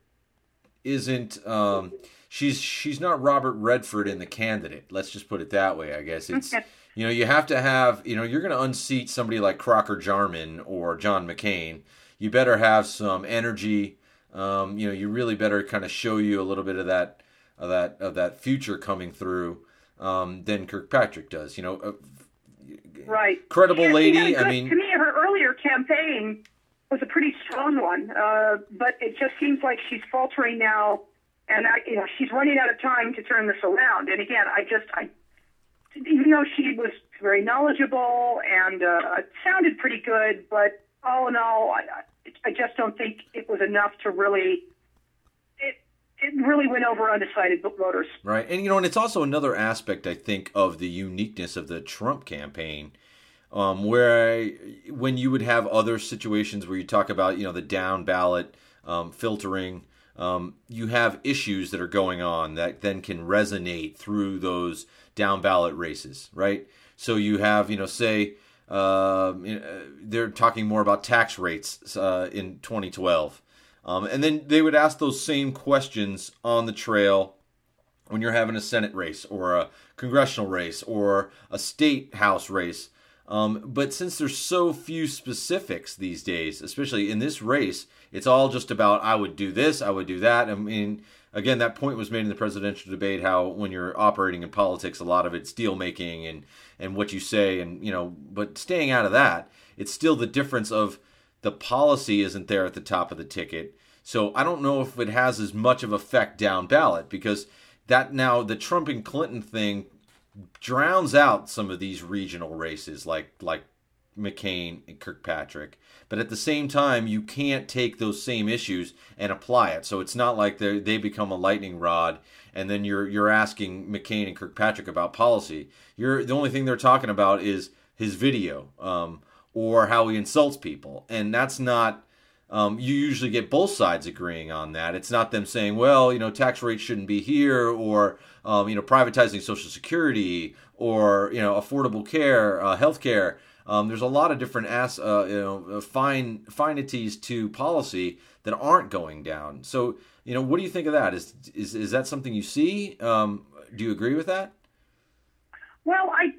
S1: isn't. Um, she's she's not Robert Redford in the candidate. Let's just put it that way. I guess it's. you know, you have to have, you know, you're going to unseat somebody like Crocker Jarmon or John McCain. You better have some energy. Um, you know, you really better kind of show you a little bit of that, of that, of that future coming through um, than Kirkpatrick does. You know, uh,
S2: right.
S1: credible
S2: yeah,
S1: lady.
S2: Good,
S1: I mean,
S2: to me, her earlier campaign was a pretty strong one, uh, but it just seems like she's faltering now, and I, you know, she's running out of time to turn this around. And again, I just, I, even though she was very knowledgeable and uh, sounded pretty good, but all in all, I, I just don't think it was enough to really it really went over undecided voters.
S1: Right, and you know, and it's also another aspect I think of the uniqueness of the Trump campaign, um, where when you would have other situations where you talk about you know the down ballot um, filtering. Um, you have issues that are going on that then can resonate through those down ballot races, right? So you have, you know, say uh, they're talking more about tax rates uh, in 2012. Um, and then they would ask those same questions on the trail when you're having a Senate race or a congressional race or a state house race. Um, but since there's so few specifics these days, especially in this race, it's all just about I would do this, I would do that. I mean, again, that point was made in the presidential debate how when you're operating in politics, a lot of it's deal making and and what you say, and you know, but staying out of that, it's still the difference of the policy isn't there at the top of the ticket. So I don't know if it has as much of effect down ballot because that now the Trump and Clinton thing drowns out some of these regional races like like McCain and Kirkpatrick. But at the same time, you can't take those same issues and apply it. So it's not like they they become a lightning rod, and then you're you're asking McCain and Kirkpatrick about policy. You're the only thing they're talking about is his video. Um, or how he insults people. And that's not, um, you usually get both sides agreeing on that. It's not them saying, well, you know, tax rates shouldn't be here, or, um, you know, privatizing Social Security, or, you know, affordable care, uh, health care. Um, there's a lot of different ass, uh, you know, uh, fine finities to policy that aren't going down. So, you know, what do you think of that? Is is is that something you see? Um, do you agree with that?
S2: Well, I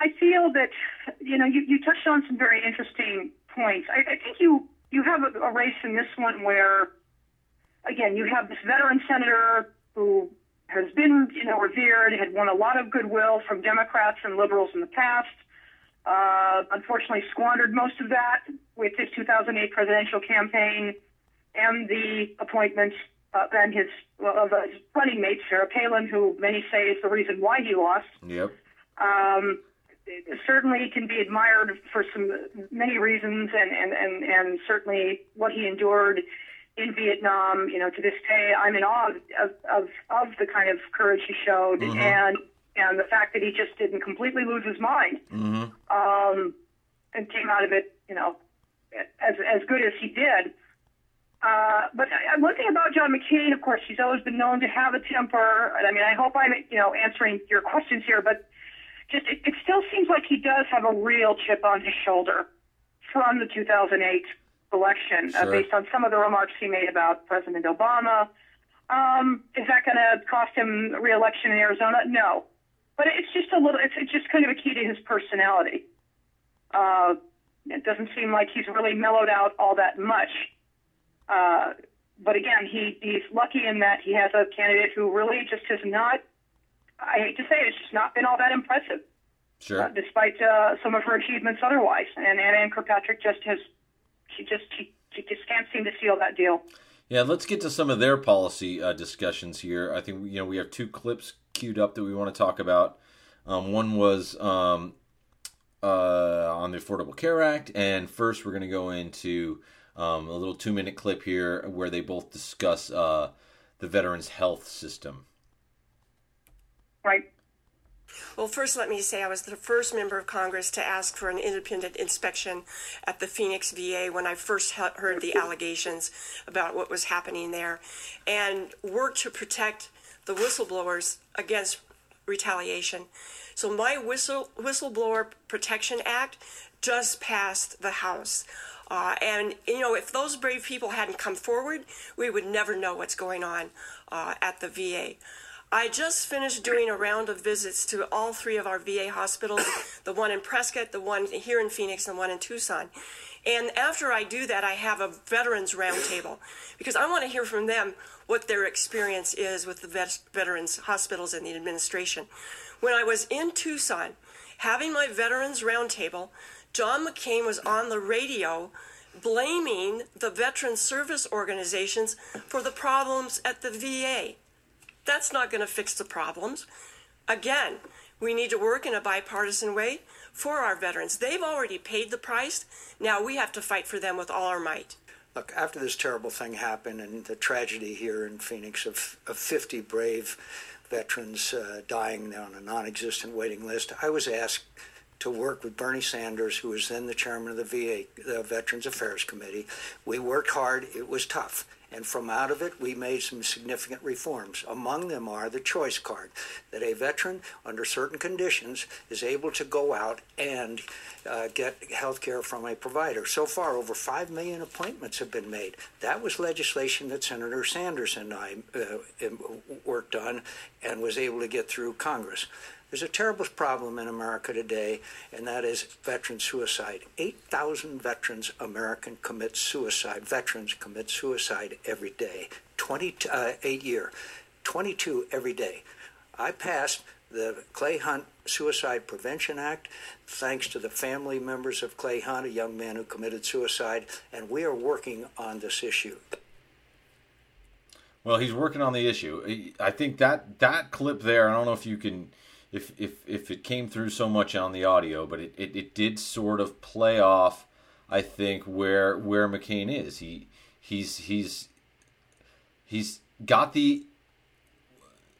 S2: I feel that you know you, you touched on some very interesting points. I, I think you you have a, a race in this one where, again, you have this veteran senator who has been, you know, revered, had won a lot of goodwill from Democrats and liberals in the past. Uh, unfortunately, squandered most of that with his 2008 presidential campaign and the appointment uh, and his of his running mate Sarah Palin, who many say is the reason why he lost.
S1: Yep.
S2: Um, certainly can be admired for some many reasons, and, and, and, and certainly what he endured in Vietnam. You know, to this day, I'm in awe of, of, of the kind of courage he showed,
S1: Mhm.
S2: and and the fact that he just didn't completely lose his mind
S1: Mm-hmm.
S2: um, and came out of it, you know, as as good as he did. Uh, but I- one thing about John McCain, of course, he's always been known to have a temper. I mean, I hope I'm, you know, answering your questions here, but just it, it still seems like he does have a real chip on his shoulder from the 2008 election, uh, based on some of the remarks he made about President Obama. Um, is that going to cost him re-election in Arizona? No, but it's just a little. It's, it's just kind of a key to his personality. Uh, it doesn't seem like he's really mellowed out all that much. Uh, but again, he, he's lucky in that he has a candidate who really just has not. I hate to say it, it's just not been all that impressive,
S1: Sure.
S2: uh, despite uh, some of her achievements otherwise. And, and Ann Kirkpatrick just has, she just she, she just can't seem to seal that deal.
S1: Yeah, let's get to some of their policy uh, discussions here. I think you know we have two clips queued up that we want to talk about. Um, one was um, uh, on the Affordable Care Act, and first we're going to go into um, a little two-minute clip here where they both discuss uh, the veterans' health system.
S2: Right.
S6: Well, first, let me say I was the first member of Congress to ask for an independent inspection at the Phoenix VA when I first heard the allegations about what was happening there and worked to protect the whistleblowers against retaliation. So, my whistle, Whistleblower Protection Act just passed the House. Uh, and, you know, if those brave people hadn't come forward, we would never know what's going on uh, at the VA. I just finished doing a round of visits to all three of our VA hospitals the one in Prescott, the one here in Phoenix, and the one in Tucson. And after I do that, I have a veterans roundtable because I want to hear from them what their experience is with the vet- veterans hospitals and the administration. When I was in Tucson having my veterans roundtable, John McCain was on the radio blaming the veteran service organizations for the problems at the VA. That's not going to fix the problems. Again, we need to work in a bipartisan way for our veterans. They've already paid the price. Now we have to fight for them with all our might.
S8: Look, after this terrible thing happened and the tragedy here in Phoenix of, of 50 brave veterans uh, dying on a non existent waiting list, I was asked to work with Bernie Sanders, who was then the chairman of the VA the Veterans Affairs Committee. We worked hard, it was tough. And from out of it, we made some significant reforms. Among them are the choice card, that a veteran, under certain conditions, is able to go out and uh, get health care from a provider. So far, over 5 million appointments have been made. That was legislation that Senator Sanders and I uh, worked on and was able to get through Congress. There's a terrible problem in America today, and that is veteran suicide. 8,000 veterans American commit suicide. Veterans commit suicide every day. 28 uh, year, 22 every day. I passed the Clay Hunt Suicide Prevention Act, thanks to the family members of Clay Hunt, a young man who committed suicide, and we are working on this issue.
S1: Well, he's working on the issue. I think that that clip there. I don't know if you can, if if if it came through so much on the audio, but it, it, it did sort of play off. I think where where McCain is. He he's he's he's got the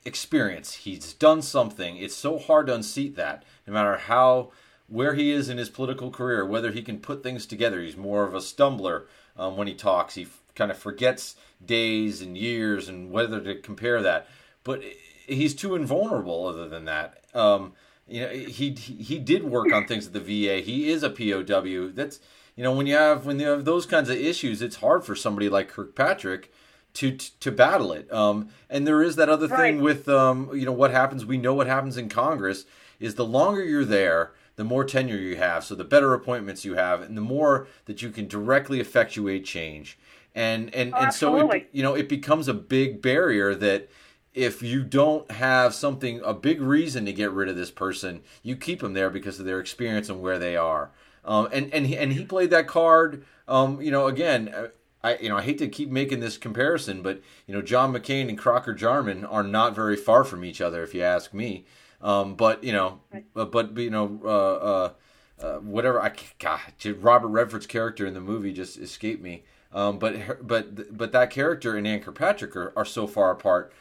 S1: experience. He's done something. It's so hard to unseat that, no matter how where he is in his political career, whether he can put things together. He's more of a stumbler um, when he talks. He f- kind of forgets days and years and whether to compare that. But he's too invulnerable. Other than that, um, you know, he he did work on things at the VA. He is a POW. That's you know when you have when you have those kinds of issues, it's hard for somebody like Kirkpatrick to to battle it. Um, and there is that other thing with um, you know what happens. We know what happens in Congress is the longer you're there, the more tenure you have, so the better appointments you have, and the more that you can directly effectuate change. And and
S2: Oh,
S1: and so it, you know it becomes a big barrier that if you don't have something a big reason to get rid of this person, you keep them there because of their experience and where they are. Um, and and he, and he played that card. Um, you know, again, uh, I you know I hate to keep making this comparison, but you know John McCain and Crocker Jarmon are not very far from each other, if you ask me. Um, but you know, but, but you know, uh, uh, uh, whatever. I God, Robert Redford's character in the movie just escaped me. Um, but but but that character and Ann Kirkpatrick are, are so far apart.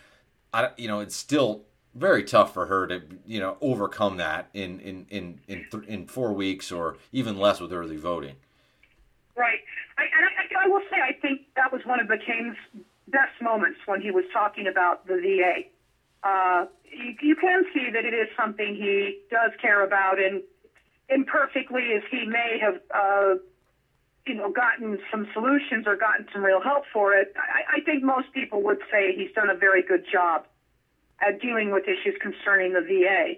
S1: I you know it's still very tough for her to you know overcome that in in in in, th- in four weeks or even less with early voting.
S2: Right. I, and I, I will say I think that was one of McCain's best moments when he was talking about the VA. Uh, you, you can see that it is something he does care about, and imperfectly as he may have, uh, you know, gotten some solutions or gotten some real help for it, I, I think most people would say he's done a very good job at dealing with issues concerning the VA.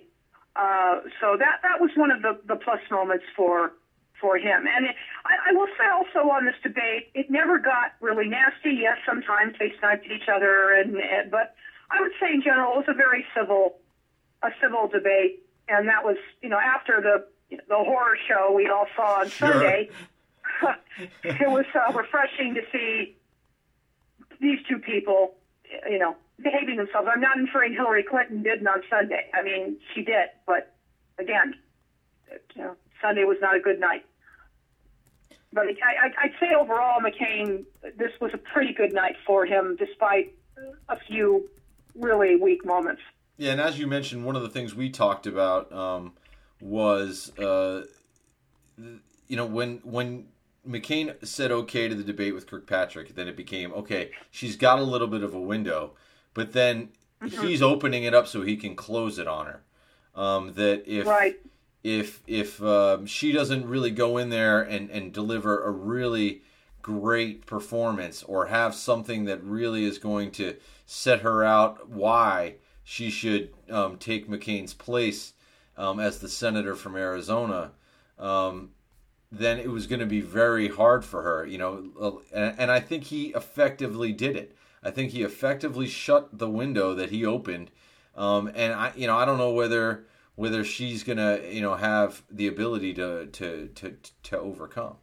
S2: Uh, so that that was one of the, the plus moments for for him. And it, I, I will say also on this debate, it never got really nasty. Yes, sometimes they sniped at each other, and, and but I would say in general it was a very civil a civil debate, and that was you know after the the horror show we all saw on
S1: Sure.
S2: Sunday. it was refreshing to see these two people, you know, behaving themselves. I'm not inferring Hillary Clinton didn't on Sunday. I mean, she did, but again, you know, Sunday was not a good night. But I, I, I'd say overall, McCain, this was a pretty good night for him, despite a few really weak moments.
S1: Yeah, and as you mentioned, one of the things we talked about um, was, uh, you know, when when McCain said okay to the debate with Kirkpatrick, then it became okay. She's got a little bit of a window, but then he's opening it up so he can close it on her. Um, that if
S2: Right.
S1: if if um, she doesn't really go in there and and deliver a really great performance or have something that really is going to set her out why she should um, take McCain's place um, as the senator from Arizona, um, then it was going to be very hard for her, you know. And, and I think he effectively did it. I think he effectively shut the window that he opened. Um, and I, you know, I don't know whether whether she's gonna, you know, have the ability to to to to overcome.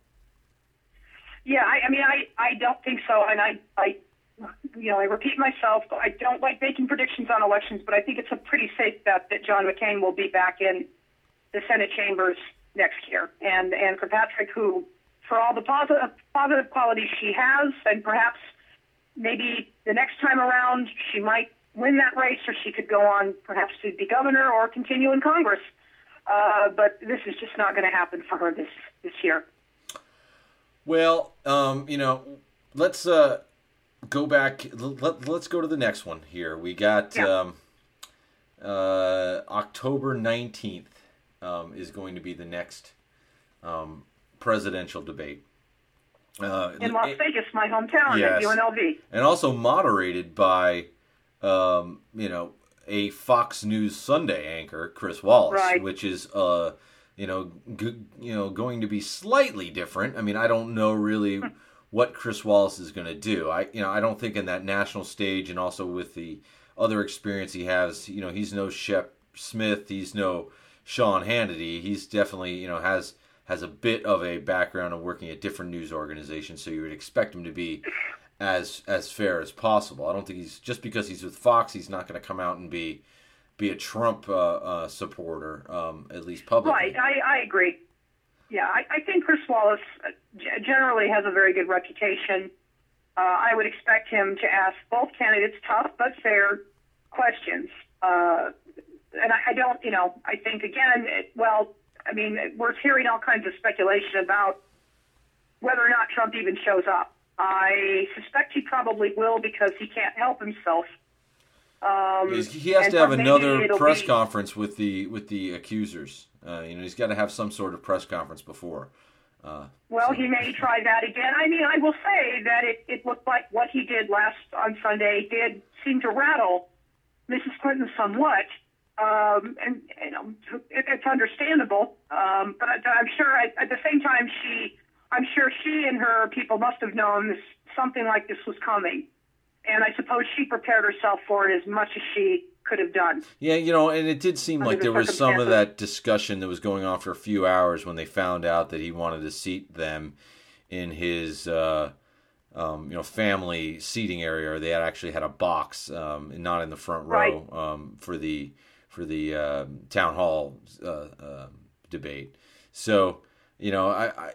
S2: Yeah, I, I mean, I, I don't think so, and I, I, you know, I repeat myself. I don't like making predictions on elections, but I think it's a pretty safe bet that John McCain will be back in the Senate chambers next year, and and Kirkpatrick, who, for all the positive positive qualities she has, and perhaps maybe the next time around she might win that race, or she could go on perhaps to be governor or continue in Congress. Uh, but this is just not going to happen for her this this year.
S1: Well, um, you know, let's uh, go back. Let, let's go to the next one here. We got
S2: Yeah.
S1: um, uh, October nineteenth um, is going to be the next um, presidential debate. Uh,
S2: In Las
S1: it-
S2: Vegas, my hometown,
S1: Yes.
S2: at UNLV.
S1: and also moderated by, um, you know, a Fox News Sunday anchor, Chris Wallace,
S2: Right.
S1: which is, uh, you know, g- you know, going to be slightly different. I mean, I don't know really what Chris Wallace is going to do. I, you know, I don't think in that national stage and also with the other experience he has, you know, he's no Shep Smith, he's no Sean Hannity. He's definitely, you know, has has a bit of a background of working at different news organizations, so you would expect him to be as as fair as possible. I don't think he's just because he's with Fox, he's not going to come out and be be a Trump uh, uh, supporter, um, at least publicly.
S2: Right, I, I agree. Yeah, I, I think Chris Wallace uh, generally has a very good reputation. Uh, I would expect him to ask both candidates tough but fair questions. Uh, and I, I don't, you know, I think again, it, well, I mean, we're hearing all kinds of speculation about whether or not Trump even shows up. I suspect he probably will because he can't help himself. Um,
S1: he has to have another press
S2: be-
S1: conference with the with the accusers. Uh, you know, he's got to have some sort of press conference before. Uh,
S2: Well, he may try that again. I mean, I will say that it, it looked like what he did last on Sunday did seem to rattle Mrs. Clinton somewhat. Um, and, you know, it, it's understandable. Um, but I, I'm sure at, at the same time, she, I'm sure she and her people must have known this, something like this was coming. and I suppose she prepared herself for it as much as she could have done.
S1: Yeah, you know, and it did seem like
S2: the
S1: there was some of that discussion that was going on for a few hours when they found out that he wanted to seat them in his, uh, um, you know, family seating area. They had actually had a box, um, and not in the front row, um, for the for the uh, town hall uh, uh, debate. So, you know, I, I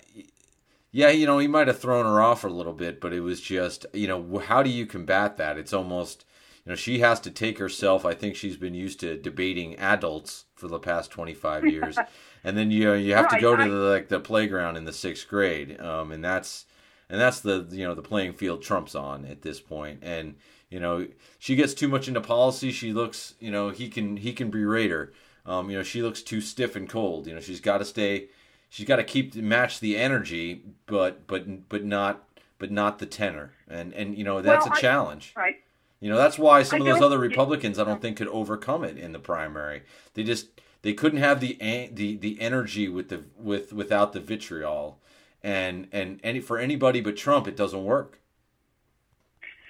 S1: yeah, you know, he might have thrown her off a little bit, but it was just, you know, how do you combat that? It's almost, you know, she has to take herself. I think she's been used to debating adults for the past 25 years. and then you know, you have to go to the, like the playground in the 6th grade. Um and that's and that's the you know, the playing field Trump's on at this. And you know, she gets too much into policy. She looks, you know, he can he can berate her. Um, you know, she looks too stiff and cold. You know, she's got to stay she's got to keep match the energy, but but but not but not the tenor. And and you know that's
S2: Well,
S1: a challenge.
S2: Right.
S1: You know that's why some
S2: I
S1: of those other Republicans I don't think could overcome it in the primary. They just they couldn't have the the the energy with the with without the vitriol, and and any for anybody but Trump it doesn't work.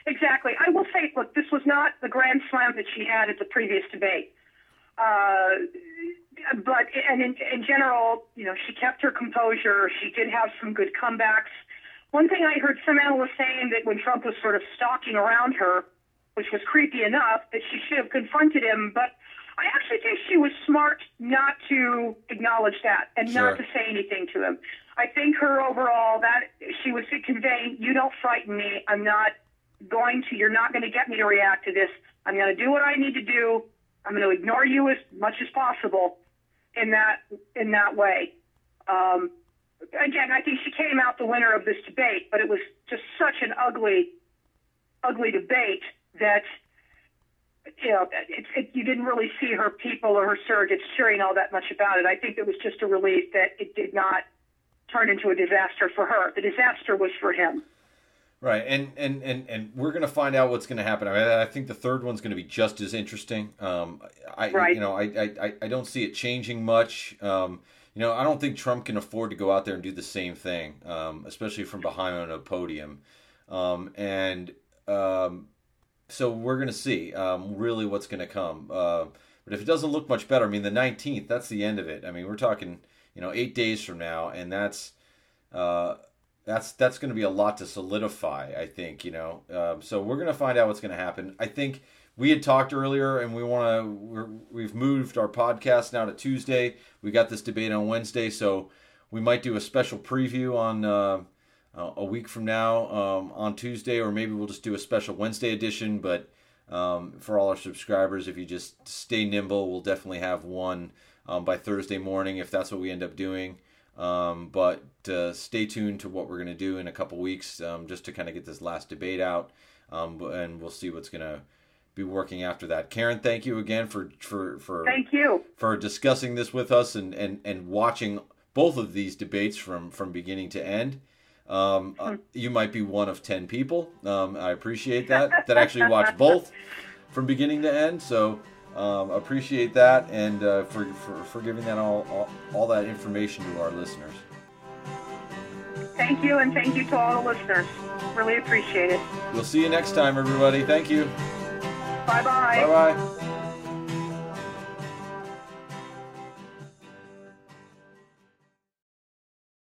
S2: Exactly. I say, look, this was not the grand slam that she had at the previous debate. Uh, but and in, in general, you know, she kept her composure. She did have some good comebacks. One thing I heard some analysts saying that when Trump was sort of stalking around her, which was creepy enough, that she should have confronted him. But I actually think she was smart not to acknowledge that and
S1: Sure.
S2: not to say anything to him. I think her overall that she was conveying, "You don't frighten me. I'm not going to. You're not going to get me to react to this. I'm going to do what I need to do. I'm going to ignore you as much as possible." In that in that way. Um, again, I think she came out the winner of this debate, but it was just such an ugly, ugly debate that you know it, it, you didn't really see her people or her surrogates cheering all that much about it. I think it was just a relief that it did not turn into a disaster for her. The disaster was for him.
S1: Right, and and and and we're gonna find out what's gonna happen. I, mean, I think the third one's gonna be just as interesting. Um, I
S2: Right.
S1: you know I, I I don't see it changing much. Um, you know I don't think Trump can afford to go out there and do the same thing, um, especially from behind on a podium. Um, and um, so we're gonna see um, really what's gonna come. Uh, but if it doesn't look much better, I mean the nineteenth, that's the end of it. I mean we're talking you know eight days from now, and that's. Uh, that's that's going to be a lot to solidify. I think you know. Um, so we're going to find out what's going to happen. I think we had talked earlier, and we want to. We've moved our podcast now to Tuesday. We got this debate on Wednesday, so we might do a special preview on uh, a week from now um, on Tuesday, or maybe we'll just do a special Wednesday edition. But um, for all our subscribers, if you just stay nimble, we'll definitely have one um, by Thursday morning if that's what we end up doing. Um, but uh, stay tuned to what we're going to do in a couple weeks um, just to kind of get this last debate out. Um, and we'll see what's going to be working after that. Karen, thank you again for for for
S2: Thank you.
S1: for discussing this with us and, and, and watching both of these debates from, from beginning to end. Um, uh, you might be one of 10 people. Um, I appreciate that, that actually watched both from beginning to end. So um, appreciate that and uh, for, for, for giving that all, all, all that information to our listeners.
S2: Thank you, and thank you to all the listeners. Really appreciate it.
S1: We'll see you next time, everybody. Thank you.
S2: Bye bye.
S1: Bye bye.